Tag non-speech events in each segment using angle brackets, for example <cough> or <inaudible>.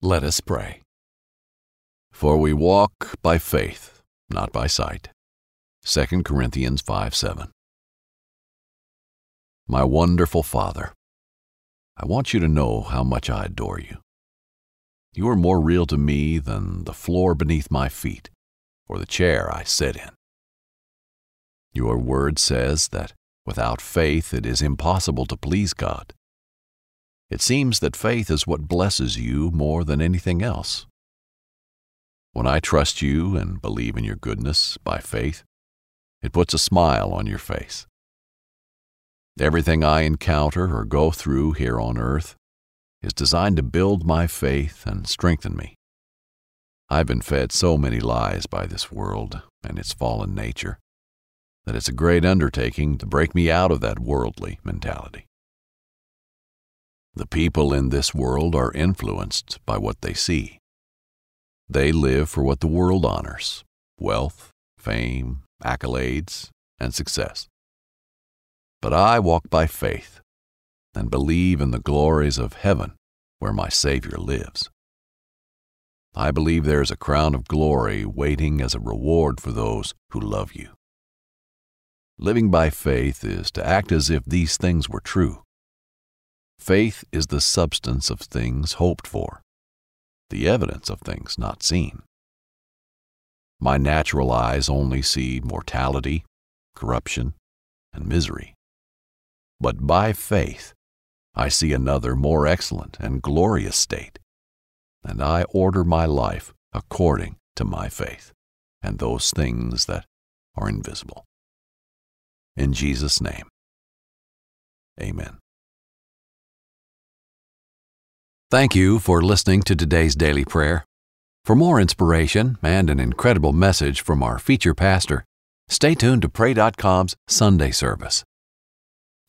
Let us pray. For we walk by faith, not by sight. 2 Corinthians 5 7. My wonderful Father, I want you to know how much I adore you. You are more real to me than the floor beneath my feet or the chair I sit in. Your word says that without faith it is impossible to please God. It seems that faith is what blesses you more than anything else. When I trust you and believe in your goodness by faith, it puts a smile on your face. Everything I encounter or go through here on earth is designed to build my faith and strengthen me. I've been fed so many lies by this world and its fallen nature that it's a great undertaking to break me out of that worldly mentality. The people in this world are influenced by what they see. They live for what the world honors wealth, fame, accolades, and success. But I walk by faith and believe in the glories of heaven where my Savior lives. I believe there is a crown of glory waiting as a reward for those who love you. Living by faith is to act as if these things were true. Faith is the substance of things hoped for, the evidence of things not seen. My natural eyes only see mortality, corruption, and misery. But by faith, I see another more excellent and glorious state, and I order my life according to my faith and those things that are invisible. In Jesus' name, amen. Thank you for listening to today's daily prayer. For more inspiration and an incredible message from our feature pastor, stay tuned to Pray.com's Sunday service.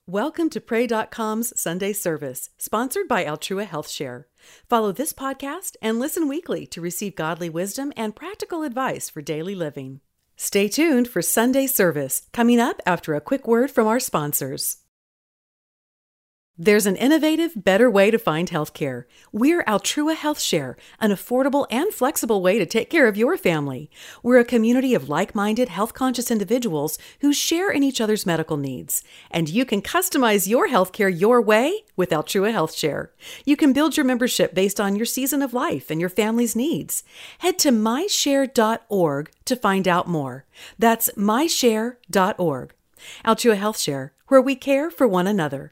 Welcome to Pray.com's Sunday service, sponsored by Altrua Health Share. Follow this podcast and listen weekly to receive godly wisdom and practical advice for daily living. Stay tuned for Sunday service coming up after a quick word from our sponsors. There's an innovative, better way to find healthcare. We're Altrua Health Share, an affordable and flexible way to take care of your family. We're a community of like minded, health conscious individuals who share in each other's medical needs. And you can customize your healthcare your way with Altrua Health Share. You can build your membership based on your season of life and your family's needs. Head to myshare.org to find out more. That's myshare.org. Altrua Health Share, where we care for one another.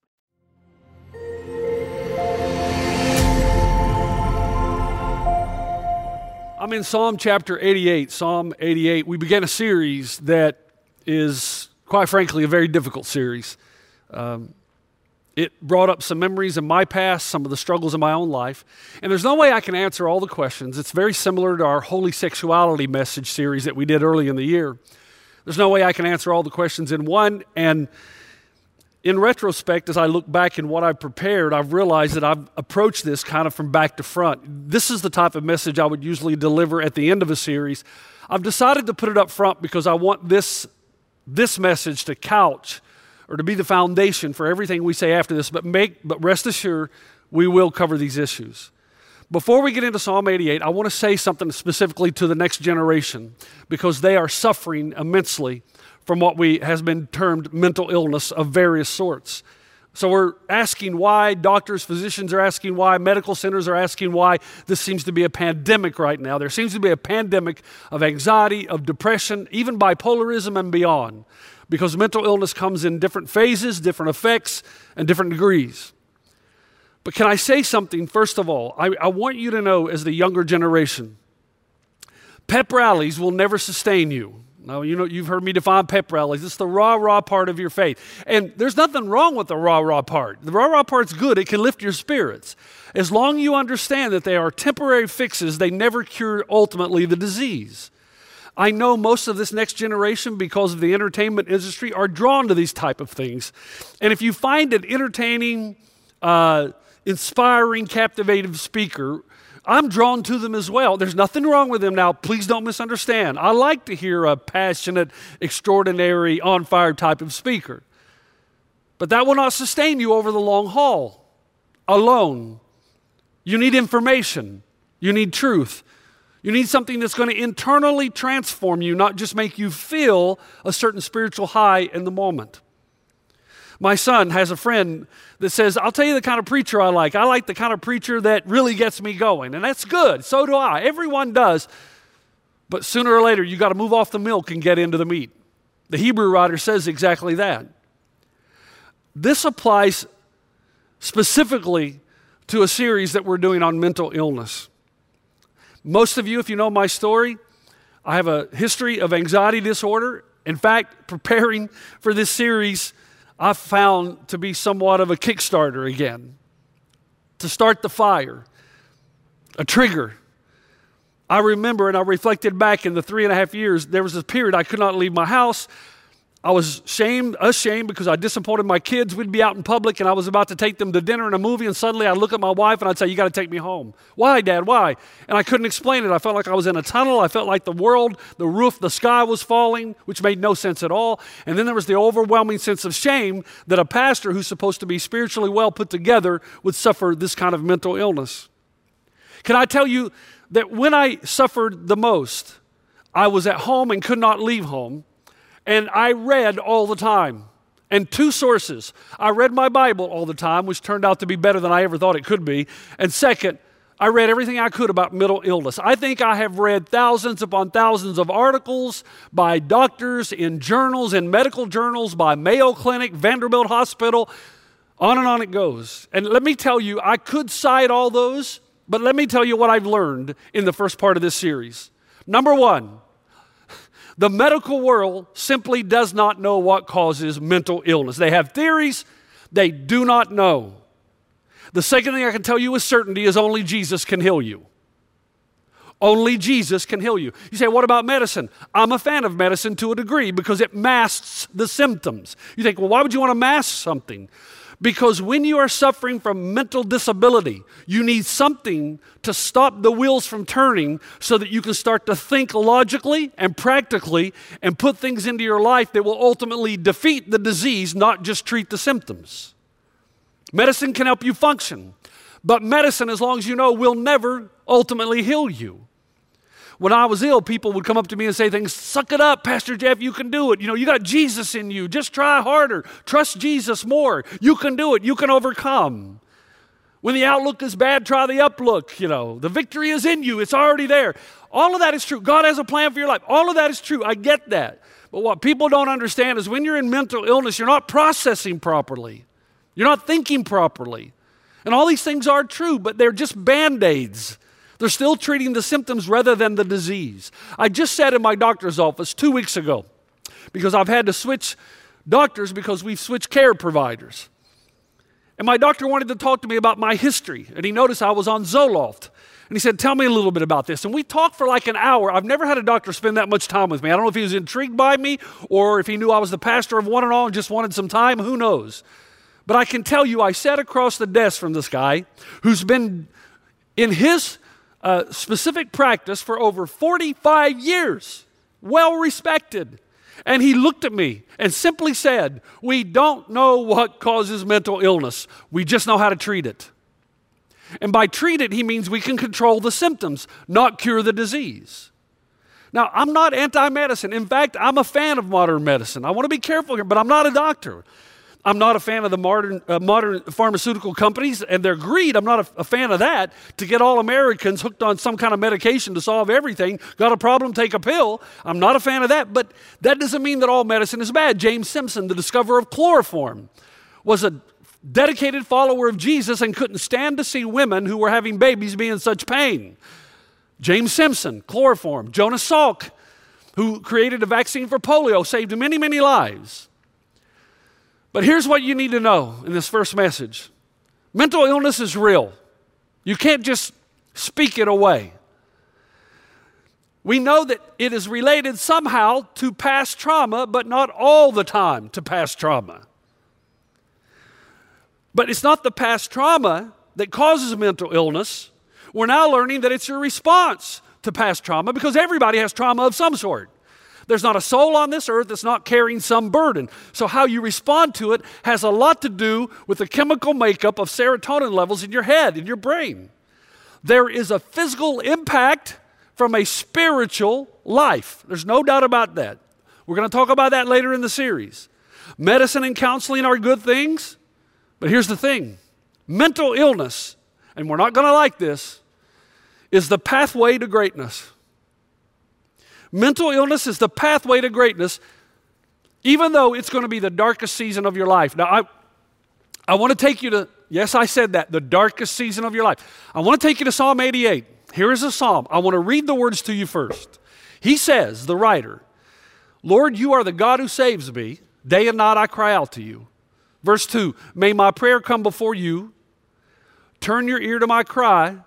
I'm in Psalm chapter 88. Psalm 88. We began a series that is, quite frankly, a very difficult series. Um, it brought up some memories of my past, some of the struggles in my own life. And there's no way I can answer all the questions. It's very similar to our Holy Sexuality message series that we did early in the year. There's no way I can answer all the questions in one. And in retrospect, as I look back in what I've prepared, I've realized that I've approached this kind of from back to front. This is the type of message I would usually deliver at the end of a series. I've decided to put it up front because I want this, this message to couch or to be the foundation for everything we say after this, but, make, but rest assured, we will cover these issues. Before we get into Psalm 88, I want to say something specifically to the next generation because they are suffering immensely from what we has been termed mental illness of various sorts. So we're asking why, doctors, physicians are asking why, medical centers are asking why this seems to be a pandemic right now. There seems to be a pandemic of anxiety, of depression, even bipolarism and beyond, because mental illness comes in different phases, different effects, and different degrees. But can I say something, first of all? I, I want you to know, as the younger generation, pep rallies will never sustain you. Now, you know, you've heard me define pep rallies. It's the rah rah part of your faith. And there's nothing wrong with the rah rah part. The rah rah part's good, it can lift your spirits. As long as you understand that they are temporary fixes, they never cure ultimately the disease. I know most of this next generation, because of the entertainment industry, are drawn to these type of things. And if you find an entertaining, uh, inspiring, captivating speaker, I'm drawn to them as well. There's nothing wrong with them now. Please don't misunderstand. I like to hear a passionate, extraordinary, on fire type of speaker. But that will not sustain you over the long haul alone. You need information, you need truth. You need something that's going to internally transform you, not just make you feel a certain spiritual high in the moment. My son has a friend that says, I'll tell you the kind of preacher I like. I like the kind of preacher that really gets me going. And that's good. So do I. Everyone does. But sooner or later, you got to move off the milk and get into the meat. The Hebrew writer says exactly that. This applies specifically to a series that we're doing on mental illness. Most of you, if you know my story, I have a history of anxiety disorder. In fact, preparing for this series, I've found to be somewhat of a Kickstarter again, to start the fire, a trigger. I remember and I reflected back in the three and a half years, there was a period I could not leave my house. I was shamed, ashamed because I disappointed my kids. We'd be out in public and I was about to take them to dinner and a movie, and suddenly I'd look at my wife and I'd say, You got to take me home. Why, Dad? Why? And I couldn't explain it. I felt like I was in a tunnel. I felt like the world, the roof, the sky was falling, which made no sense at all. And then there was the overwhelming sense of shame that a pastor who's supposed to be spiritually well put together would suffer this kind of mental illness. Can I tell you that when I suffered the most, I was at home and could not leave home and I read all the time. And two sources. I read my Bible all the time, which turned out to be better than I ever thought it could be. And second, I read everything I could about mental illness. I think I have read thousands upon thousands of articles by doctors in journals, in medical journals, by Mayo Clinic, Vanderbilt Hospital, on and on it goes. And let me tell you, I could cite all those, but let me tell you what I've learned in the first part of this series. Number one, the medical world simply does not know what causes mental illness. They have theories, they do not know. The second thing I can tell you with certainty is only Jesus can heal you. Only Jesus can heal you. You say, what about medicine? I'm a fan of medicine to a degree because it masks the symptoms. You think, well, why would you want to mask something? Because when you are suffering from mental disability, you need something to stop the wheels from turning so that you can start to think logically and practically and put things into your life that will ultimately defeat the disease, not just treat the symptoms. Medicine can help you function, But medicine, as long as you know, will never ultimately heal you. When I was ill, people would come up to me and say things, suck it up, Pastor Jeff, you can do it. You know, you got Jesus in you. Just try harder. Trust Jesus more. You can do it. You can overcome. When the outlook is bad, try the uplook. You know, the victory is in you, it's already there. All of that is true. God has a plan for your life. All of that is true. I get that. But what people don't understand is when you're in mental illness, you're not processing properly, you're not thinking properly. And all these things are true, but they're just band aids. They're still treating the symptoms rather than the disease. I just sat in my doctor's office two weeks ago because I've had to switch doctors because we've switched care providers. And my doctor wanted to talk to me about my history, and he noticed I was on Zoloft. And he said, Tell me a little bit about this. And we talked for like an hour. I've never had a doctor spend that much time with me. I don't know if he was intrigued by me or if he knew I was the pastor of one and all and just wanted some time. Who knows? But I can tell you, I sat across the desk from this guy who's been in his uh, specific practice for over 45 years, well respected. And he looked at me and simply said, We don't know what causes mental illness, we just know how to treat it. And by treat it, he means we can control the symptoms, not cure the disease. Now, I'm not anti medicine. In fact, I'm a fan of modern medicine. I want to be careful here, but I'm not a doctor. I'm not a fan of the modern, uh, modern pharmaceutical companies and their greed. I'm not a, a, fan of that. To get all Americans hooked on some kind of medication to solve everything, got a problem, take a pill. I'm not a fan of that, but that doesn't mean that all medicine is bad. James Simpson, the discoverer of chloroform, was a dedicated follower of Jesus and couldn't stand to see women who were having babies be in such pain. James Simpson, chloroform. Jonas Salk, who created a vaccine for polio, saved many, many lives. But here's what you need to know in this first message mental illness is real. You can't just speak it away. We know that it is related somehow to past trauma, but not all the time to past trauma. But it's not the past trauma that causes mental illness. We're now learning that it's your response to past trauma because everybody has trauma of some sort. There's not a soul on this earth that's not carrying some burden. So, how you respond to it has a lot to do with the chemical makeup of serotonin levels in your head, in your brain. There is a physical impact from a spiritual life. There's no doubt about that. We're going to talk about that later in the series. Medicine and counseling are good things, but here's the thing mental illness, and we're not going to like this, is the pathway to greatness. Mental illness is the pathway to greatness, even though it's going to be the darkest season of your life. Now, I, I want to take you to, yes, I said that, the darkest season of your life. I want to take you to Psalm 88. Here is a psalm. I want to read the words to you first. He says, the writer, Lord, you are the God who saves me. Day and night I cry out to you. Verse 2 May my prayer come before you. Turn your ear to my cry.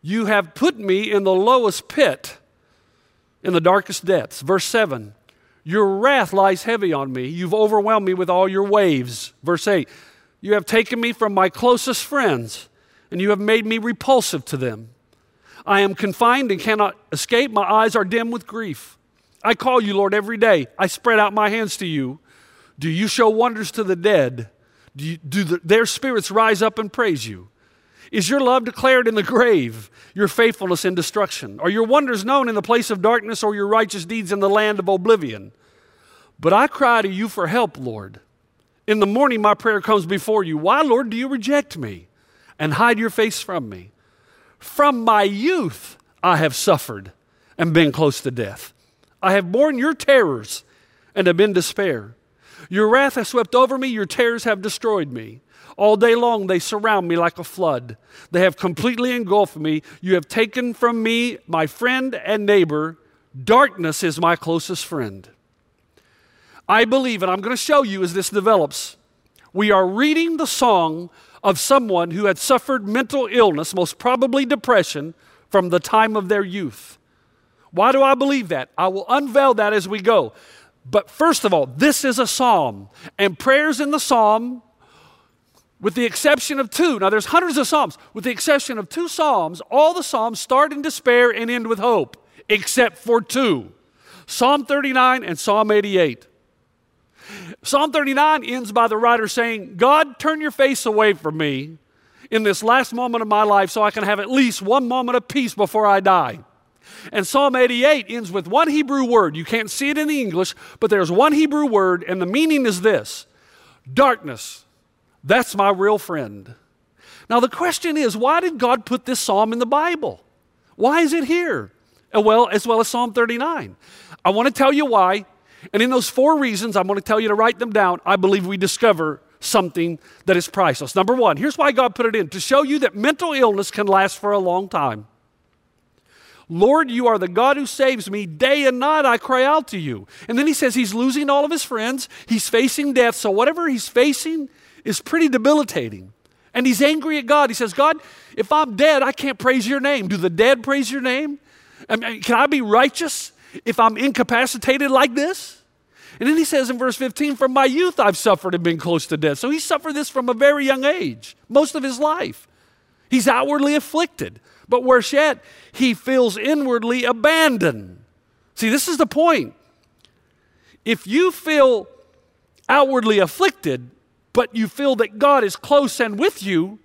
You have put me in the lowest pit in the darkest depths. Verse 7 Your wrath lies heavy on me. You've overwhelmed me with all your waves. Verse 8 You have taken me from my closest friends, and you have made me repulsive to them. I am confined and cannot escape. My eyes are dim with grief. I call you, Lord, every day. I spread out my hands to you. Do you show wonders to the dead? Do, you, do the, their spirits rise up and praise you? Is your love declared in the grave, your faithfulness in destruction? Are your wonders known in the place of darkness, or your righteous deeds in the land of oblivion? But I cry to you for help, Lord. In the morning, my prayer comes before you. Why, Lord, do you reject me and hide your face from me? From my youth, I have suffered and been close to death. I have borne your terrors and have been despair. Your wrath has swept over me, your terrors have destroyed me. All day long, they surround me like a flood. They have completely engulfed me. You have taken from me my friend and neighbor. Darkness is my closest friend. I believe, and I'm going to show you as this develops, we are reading the song of someone who had suffered mental illness, most probably depression, from the time of their youth. Why do I believe that? I will unveil that as we go. But first of all, this is a psalm, and prayers in the psalm with the exception of two. Now, there's hundreds of Psalms. With the exception of two Psalms, all the Psalms start in despair and end with hope, except for two Psalm 39 and Psalm 88. Psalm 39 ends by the writer saying, God, turn your face away from me. in this last moment of my life so I can have at least one moment of peace before I die. And Psalm 88 ends with one Hebrew word. You can't see it in the English, but there's one Hebrew word, and the meaning is this darkness. That's my real friend. Now, the question is why did God put this psalm in the Bible? Why is it here? Uh, well, as well as Psalm 39. I want to tell you why. And in those four reasons, I'm going to tell you to write them down. I believe we discover something that is priceless. Number one, here's why God put it in to show you that mental illness can last for a long time. Lord, you are the God who saves me. Day and night I cry out to you. And then he says he's losing all of his friends. He's facing death. So whatever he's facing is pretty debilitating. And he's angry at God. He says, God, if I'm dead, I can't praise your name. Do the dead praise your name? I mean, can I be righteous if I'm incapacitated like this? And then he says in verse 15, From my youth I've suffered and been close to death. So he suffered this from a very young age, most of his life. He's outwardly afflicted, but worse yet, he feels inwardly abandoned. See, this is the point. If you feel outwardly afflicted, but you feel that God is close and with you,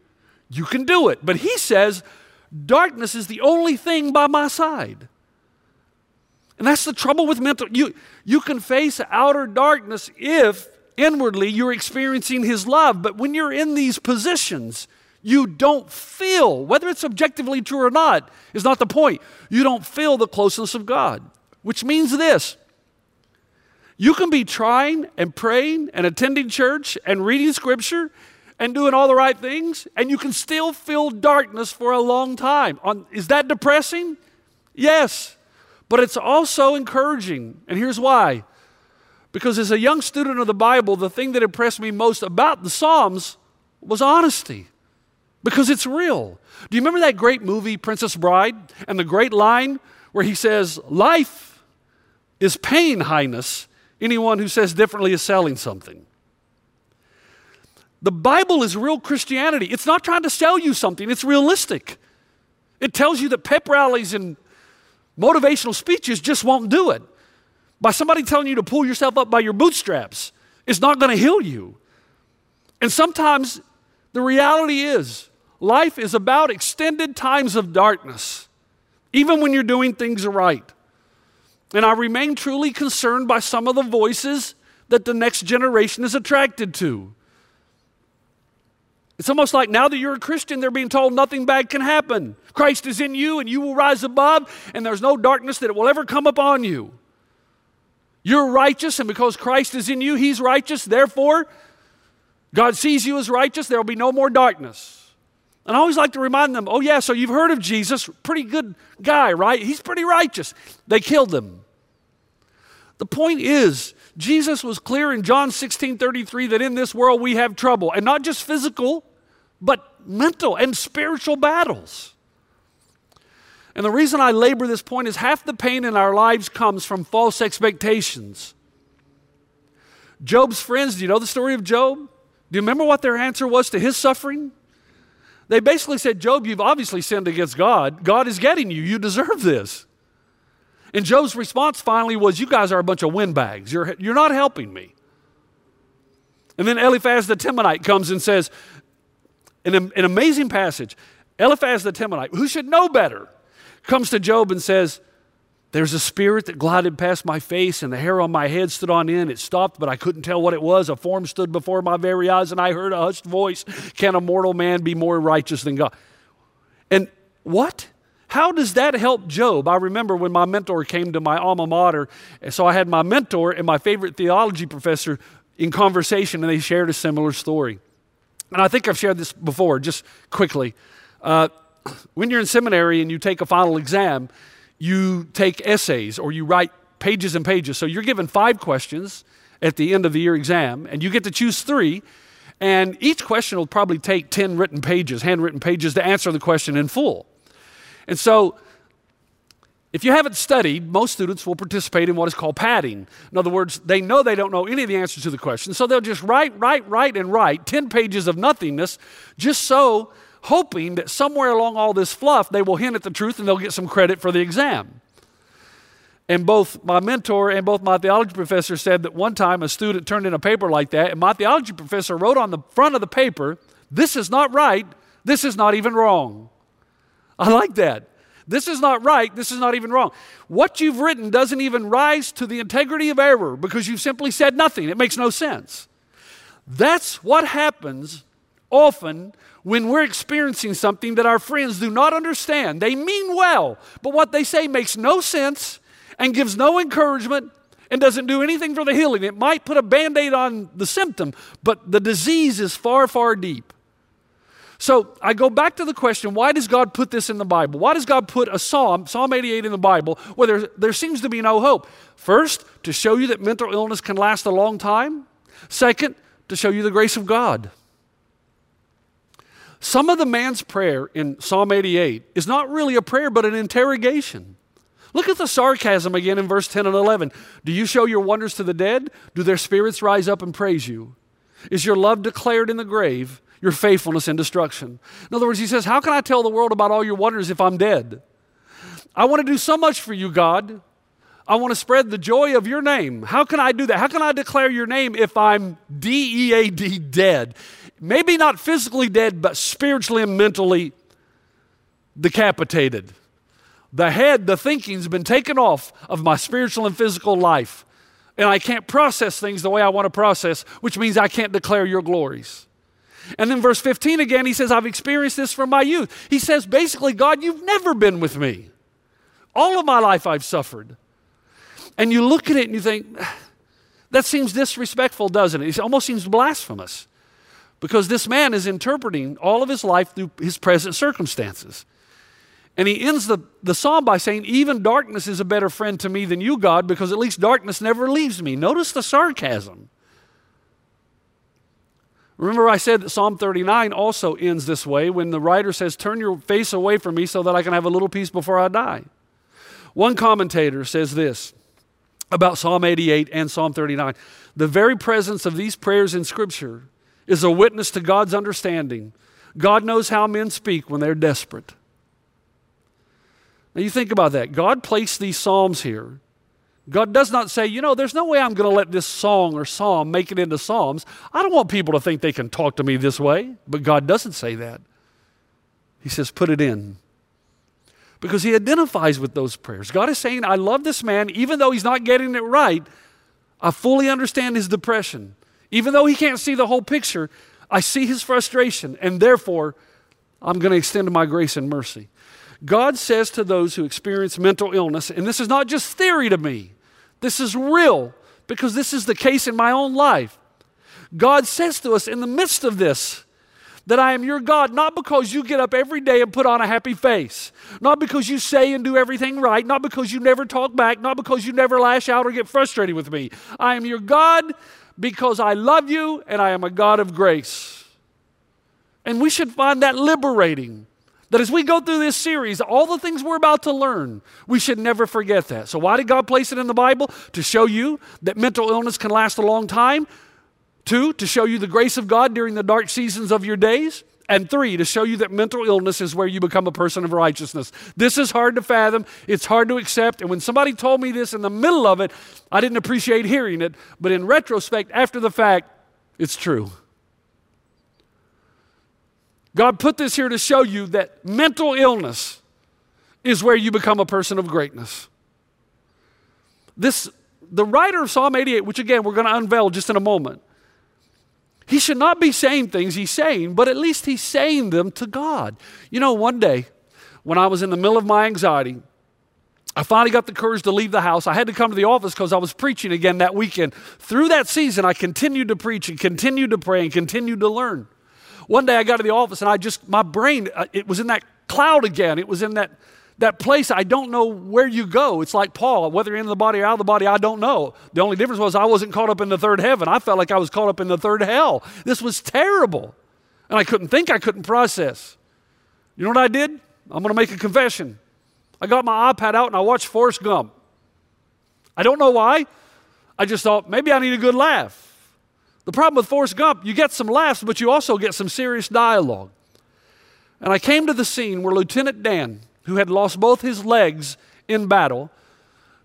you can do it. But he says, darkness is the only thing by my side. And that's the trouble with mental. You, you can face outer darkness if inwardly you're experiencing His love. But when you're in these positions, you don't feel, whether it's objectively true or not, is not the point. You don't feel the closeness of God, which means this you can be trying and praying and attending church and reading scripture and doing all the right things, and you can still feel darkness for a long time. is that depressing? Yes. But it's also encouraging. And here's why. Because as a young student of the Bible, the thing that impressed me most about the Psalms was honesty. Because it's real. Do you remember that great movie, Princess Bride? And the great line where he says, Life is pain, Highness. Anyone who says differently is selling something. The Bible is real Christianity. It's not trying to sell you something, it's realistic. It tells you that pep rallies and motivational speeches just won't do it. By somebody telling you to pull yourself up by your bootstraps, it's not going to heal you. And sometimes the reality is life is about extended times of darkness, even when you're doing things right. And I remain truly concerned by some of the voices that the next generation is attracted to. It's almost like now that you're a Christian, they're being told nothing bad can happen. Christ is in you and you will rise above, and there's no darkness that will ever come upon you. You're righteous, and because Christ is in you, He's righteous. Therefore, God sees you as righteous, there will be no more darkness. And I always like to remind them oh, yeah, so you've heard of Jesus, pretty good guy, right? He's pretty righteous. They killed him. The point is, Jesus was clear in John 16 33 that in this world we have trouble, and not just physical, but mental and spiritual battles. And the reason I labor this point is half the pain in our lives comes from false expectations. Job's friends, do you know the story of Job? Do you remember what their answer was to his suffering? They basically said, Job, you've obviously sinned against God. God is getting you. You deserve this. And Job's response finally was, You guys are a bunch of windbags. You're, you're not helping me. And then Eliphaz the Temanite comes and says, in an amazing passage, Eliphaz the Temanite, who should know better, comes to Job and says, There's a spirit that glided past my face, and the hair on my head stood on end. It stopped, but I couldn't tell what it was. A form stood before my very eyes, and I heard a hushed voice Can a mortal man be more righteous than God? And what? How does that help Job? I remember when my mentor came to my alma mater, so I had my mentor and my favorite theology professor in conversation, and they shared a similar story. And I think I've shared this before, just quickly. Uh, <clears throat> when you're in seminary and you take a final exam, you take essays or you write pages and pages. So you're given five questions at the end of the year exam, and you get to choose three. And each question will probably take 10 written pages, handwritten pages, to answer the question in full. And so, if you haven't studied, most students will participate in what is called padding. In other words, they know they don't know any of the answers to the question, so they'll just write, write, write, and write 10 pages of nothingness just so, hoping that somewhere along all this fluff they will hint at the truth and they'll get some credit for the exam. And both my mentor and both my theology professor said that one time a student turned in a paper like that, and my theology professor wrote on the front of the paper, This is not right, This is not even wrong. I like that. This is not right. This is not even wrong. What you've written doesn't even rise to the integrity of error because you've simply said nothing. It makes no sense. That's what happens often when we're experiencing something that our friends do not understand. They mean well, but what they say makes no sense and gives no encouragement and doesn't do anything for the healing. It might put a band aid on the symptom, but the disease is far, far deep. So I go back to the question why does God put this in the Bible? Why does God put a psalm, Psalm 88, in the Bible where there, there seems to be no hope? First, to show you that mental illness can last a long time. Second, to show you the grace of God. Some of the man's prayer in Psalm 88 is not really a prayer, but an interrogation. Look at the sarcasm again in verse 10 and 11. Do you show your wonders to the dead? Do their spirits rise up and praise you? Is your love declared in the grave, your faithfulness in destruction? In other words, he says, How can I tell the world about all your wonders if I'm dead? I want to do so much for you, God. I want to spread the joy of your name. How can I do that? How can I declare your name if I'm D E A D dead? Maybe not physically dead, but spiritually and mentally decapitated. The head, the thinking's been taken off of my spiritual and physical life. And I can't process things the way I want to process, which means I can't declare your glories. And then verse 15 again, he says, I've experienced this from my youth. He says, basically, God, you've never been with me. All of my life I've suffered. And you look at it and you think, that seems disrespectful, doesn't it? It almost seems blasphemous because this man is interpreting all of his life through his present circumstances. And he ends the, the psalm by saying, Even darkness is a better friend to me than you, God, because at least darkness never leaves me. Notice the sarcasm. Remember, I said that Psalm 39 also ends this way when the writer says, Turn your face away from me so that I can have a little peace before I die. One commentator says this about Psalm 88 and Psalm 39 The very presence of these prayers in Scripture is a witness to God's understanding. God knows how men speak when they're desperate. Now you think about that. God placed these Psalms here. God does not say, you know, there's no way I'm going to let this song or psalm make it into Psalms. I don't want people to think they can talk to me this way. But God doesn't say that. He says, put it in. Because He identifies with those prayers. God is saying, I love this man, even though he's not getting it right. I fully understand his depression. Even though he can't see the whole picture, I see his frustration, and therefore, I'm going to extend my grace and mercy. God says to those who experience mental illness, and this is not just theory to me, this is real because this is the case in my own life. God says to us in the midst of this that I am your God, not because you get up every day and put on a happy face, not because you say and do everything right, not because you never talk back, not because you never lash out or get frustrated with me. I am your God because I love you and I am a God of grace. And we should find that liberating. That as we go through this series, all the things we're about to learn, we should never forget that. So, why did God place it in the Bible? To show you that mental illness can last a long time. Two, to show you the grace of God during the dark seasons of your days. And three, to show you that mental illness is where you become a person of righteousness. This is hard to fathom, it's hard to accept. And when somebody told me this in the middle of it, I didn't appreciate hearing it. But in retrospect, after the fact, it's true. God put this here to show you that mental illness is where you become a person of greatness. This, the writer of Psalm 88, which again we're going to unveil just in a moment, he should not be saying things he's saying, but at least he's saying them to God. You know, one day when I was in the middle of my anxiety, I finally got the courage to leave the house. I had to come to the office because I was preaching again that weekend. Through that season, I continued to preach and continued to pray and continued to learn. One day I got to the office and I just, my brain, uh, it was in that cloud again. It was in that, that place I don't know where you go. It's like Paul, whether you're in the body or out of the body, I don't know. The only difference was I wasn't caught up in the third heaven. I felt like I was caught up in the third hell. This was terrible. And I couldn't think, I couldn't process. You know what I did? I'm going to make a confession. I got my iPad out and I watched Forrest Gump. I don't know why. I just thought maybe I need a good laugh. The problem with Forrest Gump, you get some laughs, but you also get some serious dialogue. And I came to the scene where Lieutenant Dan, who had lost both his legs in battle,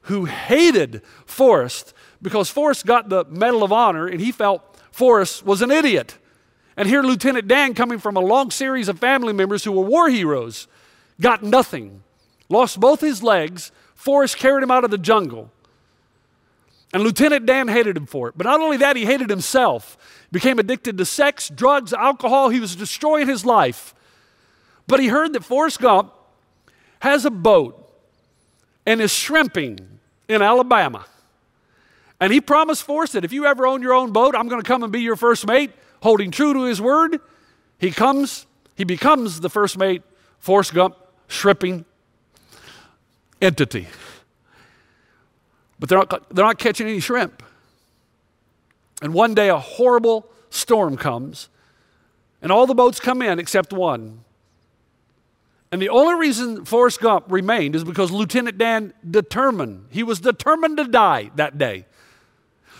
who hated Forrest because Forrest got the Medal of Honor and he felt Forrest was an idiot. And here, Lieutenant Dan, coming from a long series of family members who were war heroes, got nothing, lost both his legs. Forrest carried him out of the jungle. And Lieutenant Dan hated him for it. But not only that, he hated himself. Became addicted to sex, drugs, alcohol. He was destroying his life. But he heard that Forrest Gump has a boat and is shrimping in Alabama. And he promised Forrest that if you ever own your own boat, I'm going to come and be your first mate, holding true to his word. He comes, he becomes the first mate, Forrest Gump, shrimping entity. But they're not, they're not catching any shrimp. And one day a horrible storm comes, and all the boats come in except one. And the only reason Forrest Gump remained is because Lieutenant Dan determined, he was determined to die that day.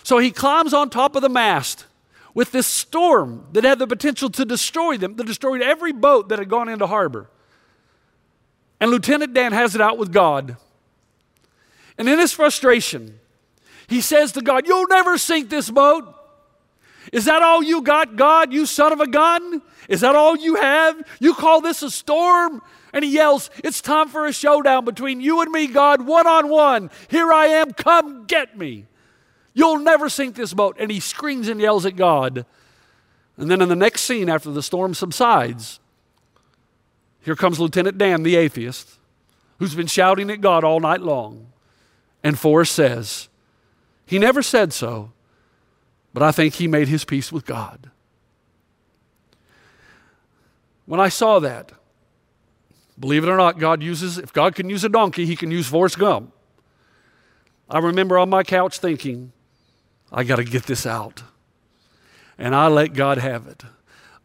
So he climbs on top of the mast with this storm that had the potential to destroy them, that destroyed every boat that had gone into harbor. And Lieutenant Dan has it out with God. And in his frustration, he says to God, You'll never sink this boat. Is that all you got, God, you son of a gun? Is that all you have? You call this a storm? And he yells, It's time for a showdown between you and me, God, one on one. Here I am, come get me. You'll never sink this boat. And he screams and yells at God. And then in the next scene, after the storm subsides, here comes Lieutenant Dan, the atheist, who's been shouting at God all night long. And Forrest says, He never said so, but I think he made his peace with God. When I saw that, believe it or not, God uses, if God can use a donkey, he can use Forrest Gump. I remember on my couch thinking, I got to get this out. And I let God have it.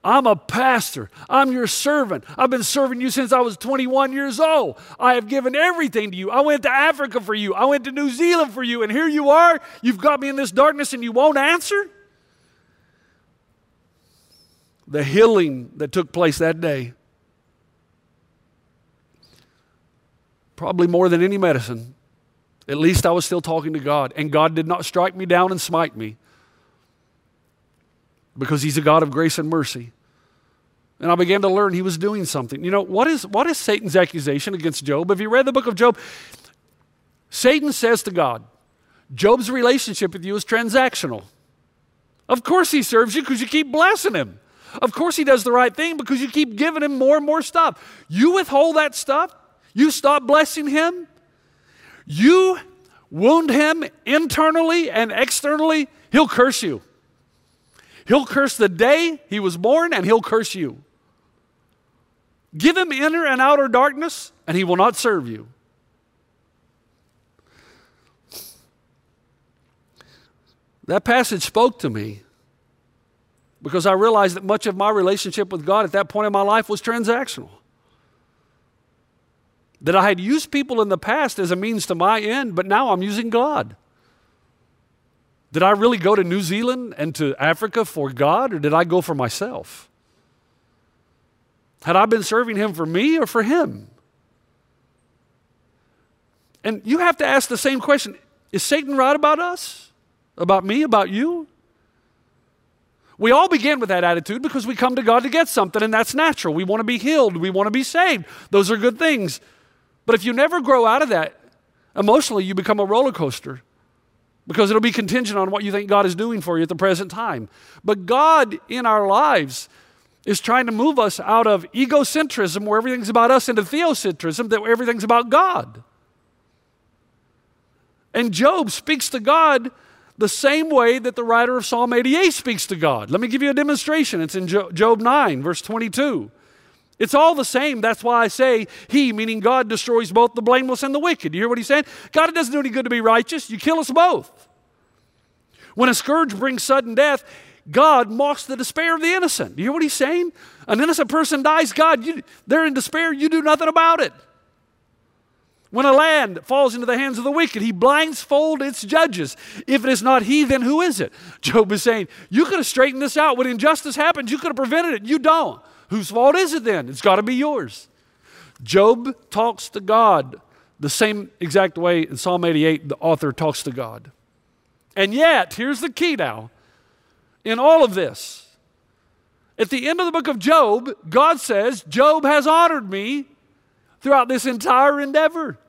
I'm a pastor. I'm your servant. I've been serving you since I was 21 years old. I have given everything to you. I went to Africa for you. I went to New Zealand for you. And here you are. You've got me in this darkness and you won't answer? The healing that took place that day, probably more than any medicine, at least I was still talking to God. And God did not strike me down and smite me because He's a God of grace and mercy. And I began to learn He was doing something. You know, what is, what is Satan's accusation against Job? Have you read the book of Job? Satan says to God, Job's relationship with you is transactional. Of course, he serves you because you keep blessing him. Of course, he does the right thing because you keep giving him more and more stuff. You withhold that stuff, you stop blessing him, you wound him internally and externally, he'll curse you. He'll curse the day he was born and he'll curse you. Give him inner and outer darkness and he will not serve you. That passage spoke to me because I realized that much of my relationship with God at that point in my life was transactional. That I had used people in the past as a means to my end, but now I'm using God. Did I really go to New Zealand and to Africa for God, or did I go for myself? Had I been serving Him for me or for Him? And you have to ask the same question Is Satan right about us? About me? About you? We all begin with that attitude because we come to God to get something, and that's natural. We want to be healed, we want to be saved. Those are good things. But if you never grow out of that, emotionally, you become a roller coaster because it'll be contingent on what you think God is doing for you at the present time. But God in our lives is trying to move us out of egocentrism, where everything's about us, into theocentrism, that everything's about God. And Job speaks to God the same way that the writer of Psalm 88 speaks to God. Let me give you a demonstration. It's in Job 9, verse 22. It's all the same. That's why I say he, meaning God, destroys both the blameless and the wicked. You hear what he's saying? God, it doesn't do any good to be righteous. You kill us both. When a scourge brings sudden death, God mocks the despair of the innocent. You hear what he's saying? An innocent person dies, God, you, they're in despair. You do nothing about it. When a land falls into the hands of the wicked, he blindfolds its judges. If it is not he, then who is it? <laughs> Job is saying, You could have straightened this out. When injustice happens, you could have prevented it. You don't. Whose fault is it then? It's got to be yours. Job talks to God the same exact way in Psalm 88, the author talks to God. And yet, here's the key now in all of this, At the end of the book of Job, God says, Job has honored me throughout this entire endeavor.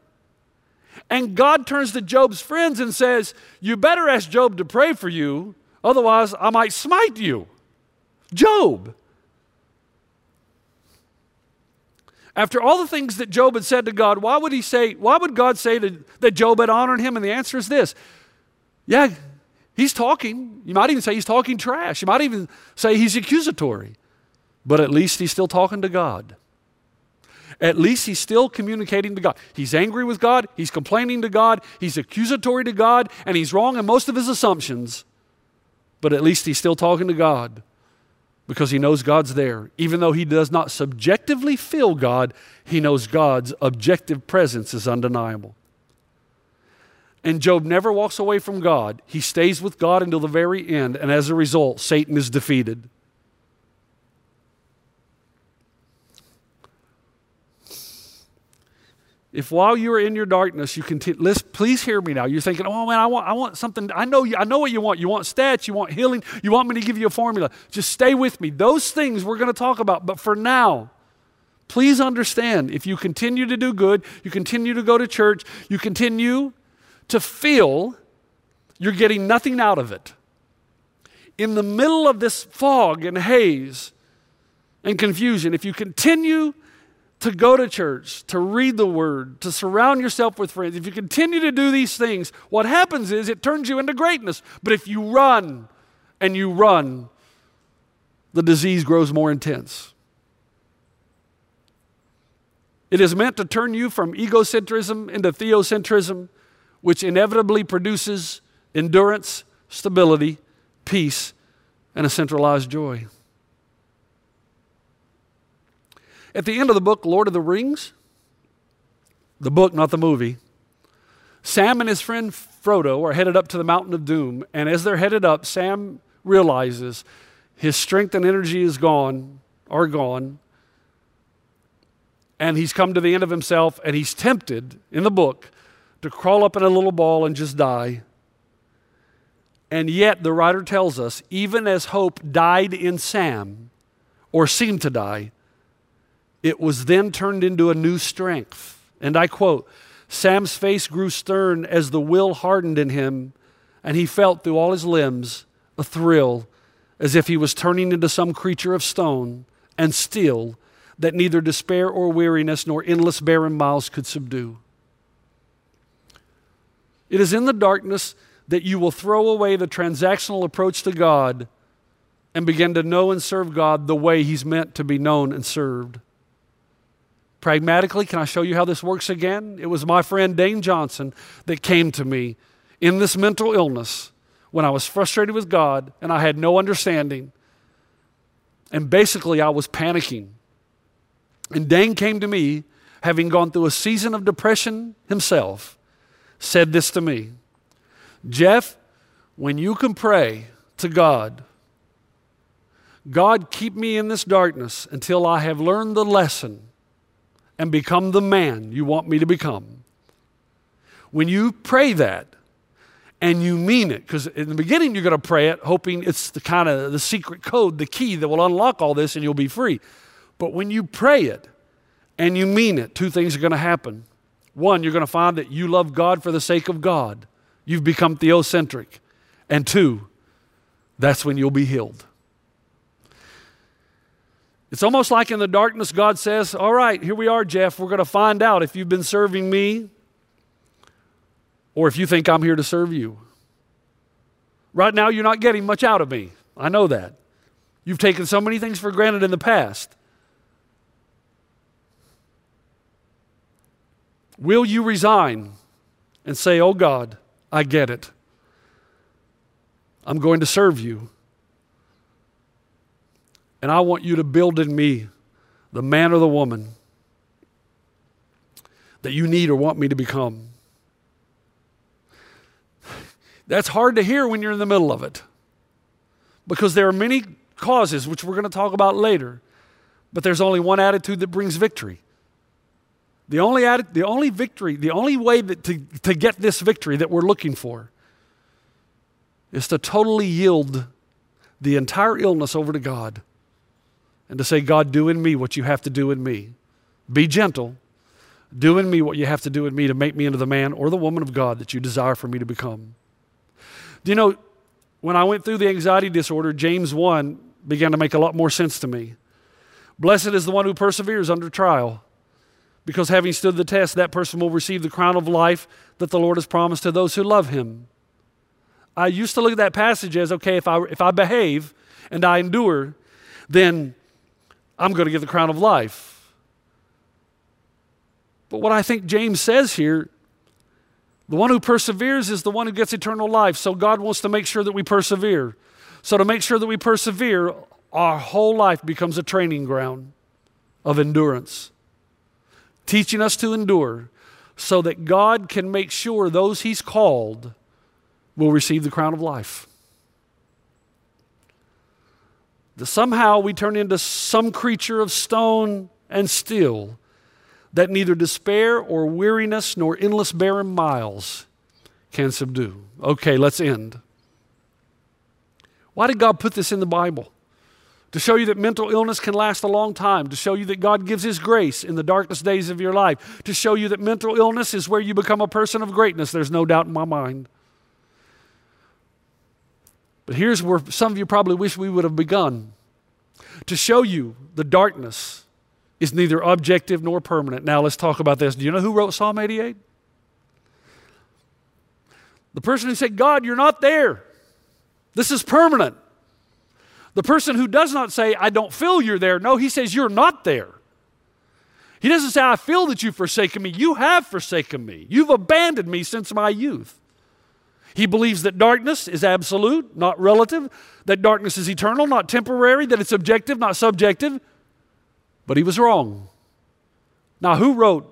And God turns to Job's friends and says, You better ask Job to pray for you, otherwise, I might smite you. Job. After all the things that Job had said to God, why would he say, why would God say that Job had honored him? And the answer is this. Yeah, he's talking. You might even say he's talking trash. You might even say he's accusatory. But at least he's still talking to God. At least he's still communicating to God. He's angry with God, he's complaining to God, he's accusatory to God, and he's wrong in most of his assumptions. But at least he's still talking to God because he knows God's there. Even though he does not subjectively feel God, he knows God's objective presence is undeniable. And Job never walks away from God. He stays with God until the very end, and as a result, Satan is defeated. If while you are in your darkness, you continue, listen, please hear me now. You're thinking, oh man, I want, I want something. I know, you, I know what you want. You want stats, you want healing, you want me to give you a formula. Just stay with me. Those things we're going to talk about. But for now, please understand if you continue to do good, you continue to go to church, you continue to feel you're getting nothing out of it. In the middle of this fog and haze and confusion, if you continue to go to church, to read the word, to surround yourself with friends, if you continue to do these things, what happens is it turns you into greatness. But if you run and you run, the disease grows more intense. It is meant to turn you from egocentrism into theocentrism, which inevitably produces endurance, stability, peace, and a centralized joy. At the end of the book, Lord of the Rings, the book, not the movie, Sam and his friend Frodo are headed up to the Mountain of Doom. And as they're headed up, Sam realizes his strength and energy is gone, are gone. And he's come to the end of himself, and he's tempted in the book to crawl up in a little ball and just die. And yet, the writer tells us, even as hope died in Sam, or seemed to die, it was then turned into a new strength. And I quote Sam's face grew stern as the will hardened in him, and he felt through all his limbs a thrill as if he was turning into some creature of stone and steel that neither despair or weariness nor endless barren miles could subdue. It is in the darkness that you will throw away the transactional approach to God and begin to know and serve God the way He's meant to be known and served. Pragmatically, can I show you how this works again? It was my friend Dane Johnson that came to me in this mental illness when I was frustrated with God and I had no understanding. And basically, I was panicking. And Dane came to me, having gone through a season of depression himself, said this to me Jeff, when you can pray to God, God, keep me in this darkness until I have learned the lesson and become the man you want me to become. When you pray that and you mean it, because in the beginning you're going to pray it hoping it's the kind of the secret code, the key that will unlock all this and you'll be free. But when you pray it and you mean it, two things are going to happen. One, you're going to find that you love God for the sake of God. You've become theocentric. And two, that's when you'll be healed. It's almost like in the darkness, God says, All right, here we are, Jeff. We're going to find out if you've been serving me or if you think I'm here to serve you. Right now, you're not getting much out of me. I know that. You've taken so many things for granted in the past. Will you resign and say, Oh God, I get it. I'm going to serve you. And I want you to build in me the man or the woman that you need or want me to become. That's hard to hear when you're in the middle of it because there are many causes, which we're going to talk about later, but there's only one attitude that brings victory. The only, atti- the only victory, the only way that to, to get this victory that we're looking for is to totally yield the entire illness over to God and to say, God, do in me what you have to do in me. Be gentle. Do in me what you have to do in me to make me into the man or the woman of God that you desire for me to become. Do you know, when I went through the anxiety disorder, James 1 began to make a lot more sense to me. Blessed is the one who perseveres under trial, because having stood the test, that person will receive the crown of life that the Lord has promised to those who love him. I used to look at that passage as okay, if I, if I behave and I endure, then I'm going to get the crown of life. But what I think James says here the one who perseveres is the one who gets eternal life. So God wants to make sure that we persevere. So, to make sure that we persevere, our whole life becomes a training ground of endurance, teaching us to endure so that God can make sure those He's called will receive the crown of life. That somehow we turn into some creature of stone and steel that neither despair or weariness nor endless barren miles can subdue. Okay, let's end. Why did God put this in the Bible? To show you that mental illness can last a long time, to show you that God gives His grace in the darkest days of your life, to show you that mental illness is where you become a person of greatness. There's no doubt in my mind. But here's where some of you probably wish we would have begun to show you the darkness is neither objective nor permanent. Now let's talk about this. Do you know who wrote Psalm 88? The person who said, God, you're not there. This is permanent. The person who does not say, I don't feel you're there, no, he says, You're not there. He doesn't say, I feel that you've forsaken me. You have forsaken me. You've abandoned me since my youth. He believes that darkness is absolute, not relative, that darkness is eternal, not temporary, that it's objective, not subjective. But he was wrong. Now, who wrote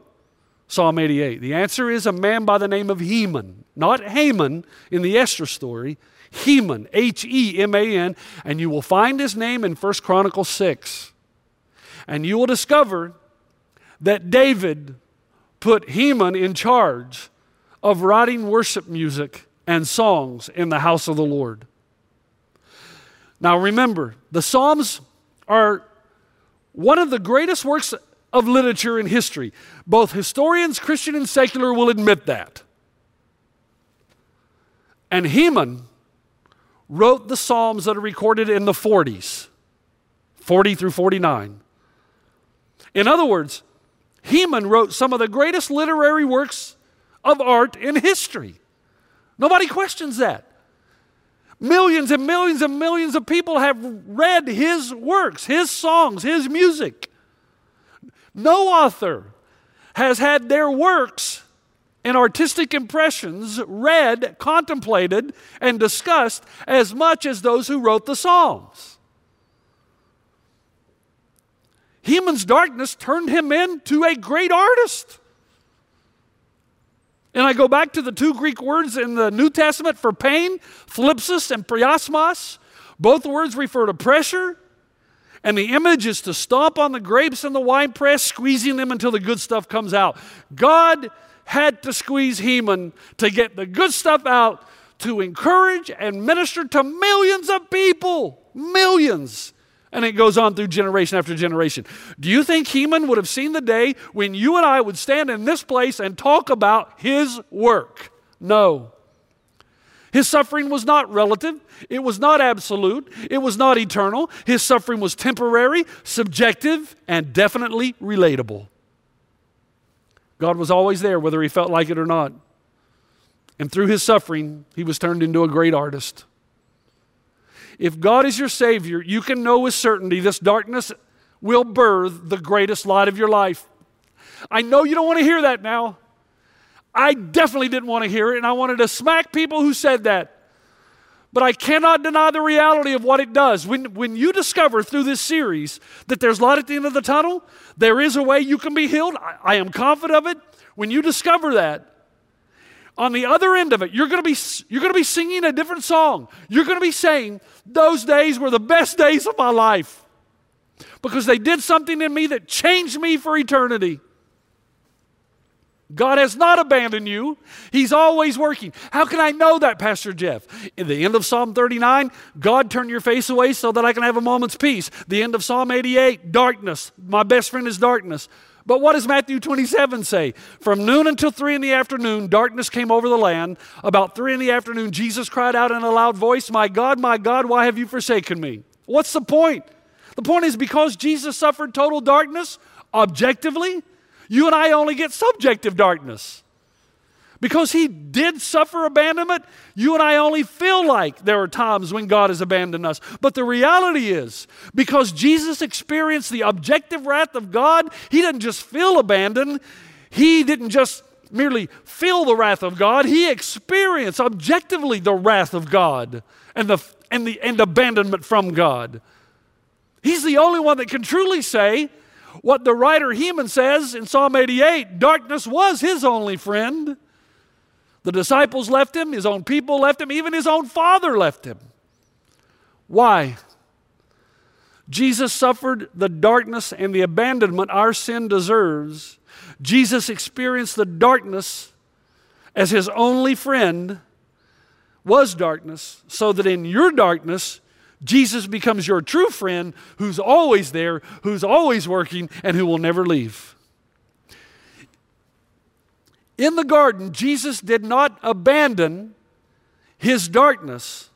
Psalm 88? The answer is a man by the name of Heman, not Haman in the Esther story. Heman, H E M A N, and you will find his name in 1 Chronicles 6. And you will discover that David put Heman in charge of writing worship music and songs in the house of the Lord. Now remember, the Psalms are one of the greatest works of literature in history. Both historians, Christian and secular, will admit that. And Heman wrote the Psalms that are recorded in the 40s, 40 through 49. In other words, Heman wrote some of the greatest literary works of art in history. Nobody questions that. Millions and millions and millions of people have read his works, his songs, his music. No author has had their works and artistic impressions read, contemplated, and discussed as much as those who wrote the Psalms. Heman's darkness turned him into a great artist. And I go back to the two Greek words in the New Testament for pain, thlipsis and peirasmos. Both words refer to pressure. And the image is to stomp on the grapes in the wine press, squeezing them until the good stuff comes out. God had to squeeze Heman to get the good stuff out to encourage and minister to millions of people. Millions. And it goes on through generation after generation. Do you think Heman would have seen the day when you and I would stand in this place and talk about his work? No. His suffering was not relative. It was not absolute. It was not eternal. His suffering was temporary, subjective, and definitely relatable. God was always there, whether he felt like it or not. And through his suffering, he was turned into a great artist. If God is your Savior, you can know with certainty this darkness will birth the greatest light of your life. I know you don't want to hear that now. I definitely didn't want to hear it, and I wanted to smack people who said that. But I cannot deny the reality of what it does. When, when you discover through this series that there's light at the end of the tunnel, there is a way you can be healed. I, I am confident of it. When you discover that, on the other end of it, you're going to be you're going to be singing a different song. You're going to be saying, "Those days were the best days of my life." Because they did something in me that changed me for eternity. God has not abandoned you. He's always working. How can I know that, Pastor Jeff? In the end of Psalm 39, God turn your face away so that I can have a moment's peace. The end of Psalm 88, darkness. My best friend is darkness. But what does Matthew 27 say? From noon until three in the afternoon, darkness came over the land. About three in the afternoon, Jesus cried out in a loud voice, My God, my God, why have you forsaken me? What's the point? The point is because Jesus suffered total darkness, objectively, you and I only get subjective darkness. Because he did suffer abandonment, you and I only feel like there are times when God has abandoned us. But the reality is, because Jesus experienced the objective wrath of God, he didn't just feel abandoned, he didn't just merely feel the wrath of God, he experienced objectively the wrath of God and the and the and abandonment from God. He's the only one that can truly say what the writer Heman says in Psalm 88 darkness was his only friend. The disciples left him, his own people left him, even his own father left him. Why? Jesus suffered the darkness and the abandonment our sin deserves. Jesus experienced the darkness as his only friend was darkness, so that in your darkness, Jesus becomes your true friend who's always there, who's always working, and who will never leave. In the garden, Jesus did not abandon his darkness.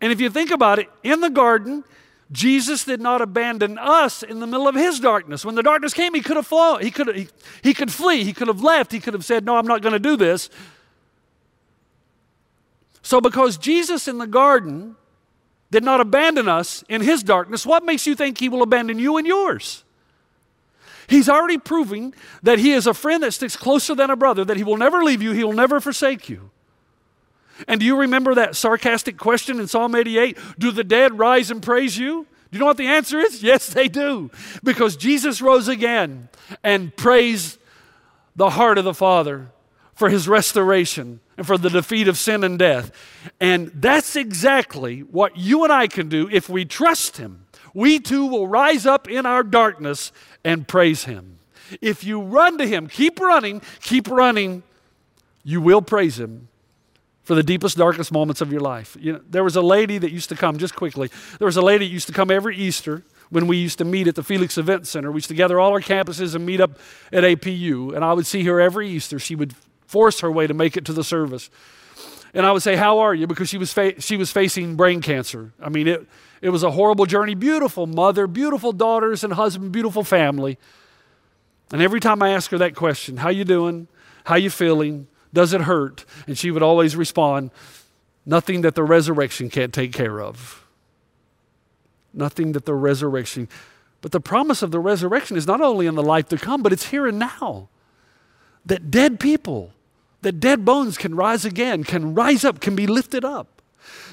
And if you think about it, in the garden, Jesus did not abandon us in the middle of his darkness. When the darkness came, he could have flown, he could, he, he could flee, he could have left, he could have said, No, I'm not going to do this. So, because Jesus in the garden did not abandon us in his darkness, what makes you think he will abandon you in yours? He's already proving that he is a friend that sticks closer than a brother, that he will never leave you, he will never forsake you. And do you remember that sarcastic question in Psalm 88? Do the dead rise and praise you? Do you know what the answer is? <laughs> Yes, they do. Because Jesus rose again and praised the heart of the Father for his restoration and for the defeat of sin and death. And that's exactly what you and I can do if we trust him. We too will rise up in our darkness and praise him. If you run to him, keep running, keep running, you will praise him for the deepest, darkest moments of your life. You know, there was a lady that used to come, just quickly, there was a lady that used to come every Easter when we used to meet at the Felix Event Center. We used to gather all our campuses and meet up at APU. And I would see her every Easter. She would force her way to make it to the service. And I would say, How are you? Because she was, fa- she was facing brain cancer. I mean, it, it was a horrible journey. Beautiful mother, beautiful daughters and husband, beautiful family. And every time I ask her that question, How you doing? How you feeling? Does it hurt? And she would always respond, Nothing that the resurrection can't take care of. Nothing that the resurrection. But the promise of the resurrection is not only in the life to come, but it's here and now. That dead people that dead bones can rise again, can rise up, can be lifted up.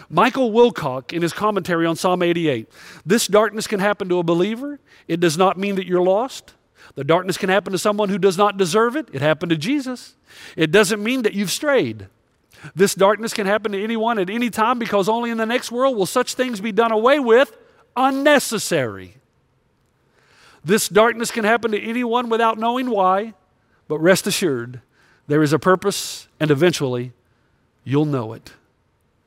Michael Wilcock, in his commentary on Psalm 88, this darkness can happen to a believer. It does not mean that you're lost. The darkness can happen to someone who does not deserve it. It happened to Jesus. It doesn't mean that you've strayed. This darkness can happen to anyone at any time because only in the next world will such things be done away with unnecessary. This darkness can happen to anyone without knowing why, but rest assured, there is a purpose, and eventually you'll know it.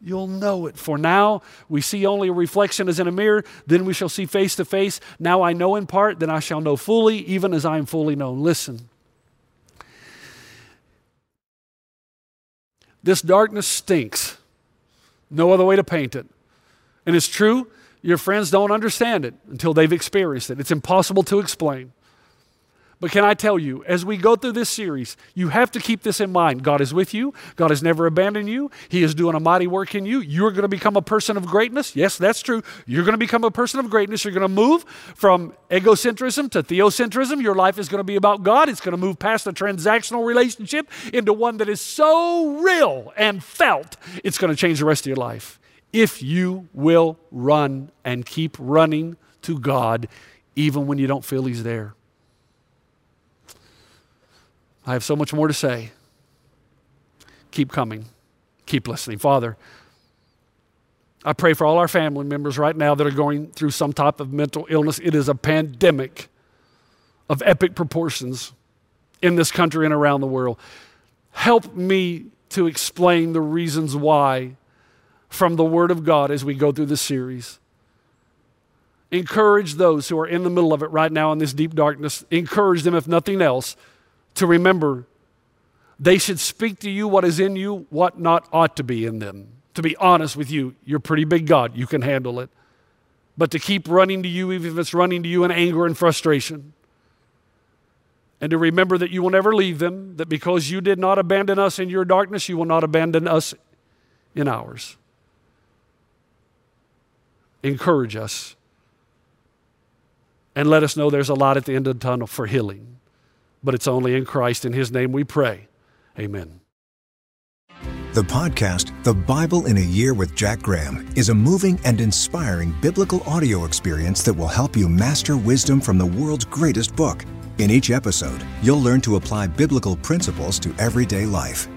You'll know it. For now, we see only a reflection as in a mirror, then we shall see face to face. Now I know in part, then I shall know fully, even as I am fully known. Listen. This darkness stinks. No other way to paint it. And it's true, your friends don't understand it until they've experienced it. It's impossible to explain. But can I tell you, as we go through this series, you have to keep this in mind. God is with you. God has never abandoned you. He is doing a mighty work in you. You're going to become a person of greatness. Yes, that's true. You're going to become a person of greatness. You're going to move from egocentrism to theocentrism. Your life is going to be about God. It's going to move past a transactional relationship into one that is so real and felt, it's going to change the rest of your life. If you will run and keep running to God, even when you don't feel He's there. I have so much more to say. Keep coming. Keep listening. Father, I pray for all our family members right now that are going through some type of mental illness. It is a pandemic of epic proportions. in this country and around the world. Help me to explain the reasons why from the Word of God as we go through this series. Encourage those who are in the middle of it right now in this deep darkness. Encourage them, if nothing else, to remember they should speak to you what is in you, what not ought to be in them. To be honest with you, you're pretty big God. You can handle it. But to keep running to you, even if it's running to you in anger and frustration. And to remember that you will never leave them, that because you did not abandon us in your darkness, you will not abandon us in ours. Encourage us. And let us know there's a light at the end of the tunnel for healing. But it's only in Christ. In His name we pray. Amen. The podcast, The Bible in a Year with Jack Graham, is a moving and inspiring biblical audio experience that will help you master wisdom from the world's greatest book. In each episode, you'll learn to apply biblical principles to everyday life.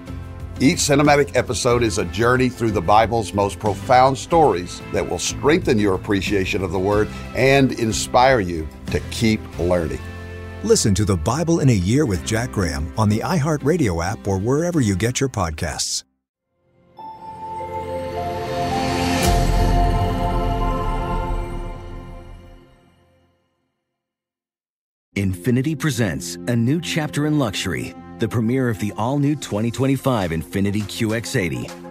Each cinematic episode is a journey through the Bible's most profound stories that will strengthen your appreciation of the Word and inspire you to keep learning. Listen to The Bible in a Year with Jack Graham on the iHeartRadio app or wherever you get your podcasts. Infiniti presents a new chapter in luxury, the premiere of the all new 2025 Infiniti QX80,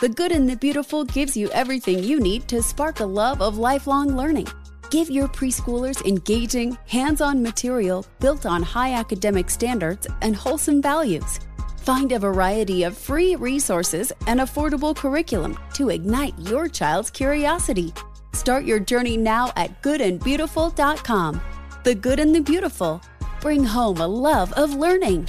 The Good and the Beautiful gives you everything you need to spark a love of lifelong learning. Give your preschoolers engaging, hands on material built on high academic standards and wholesome values. Find a variety of free resources and affordable curriculum to ignite your child's curiosity. Start your journey now at goodandbeautiful.com. The Good and the Beautiful. Bring home a love of learning.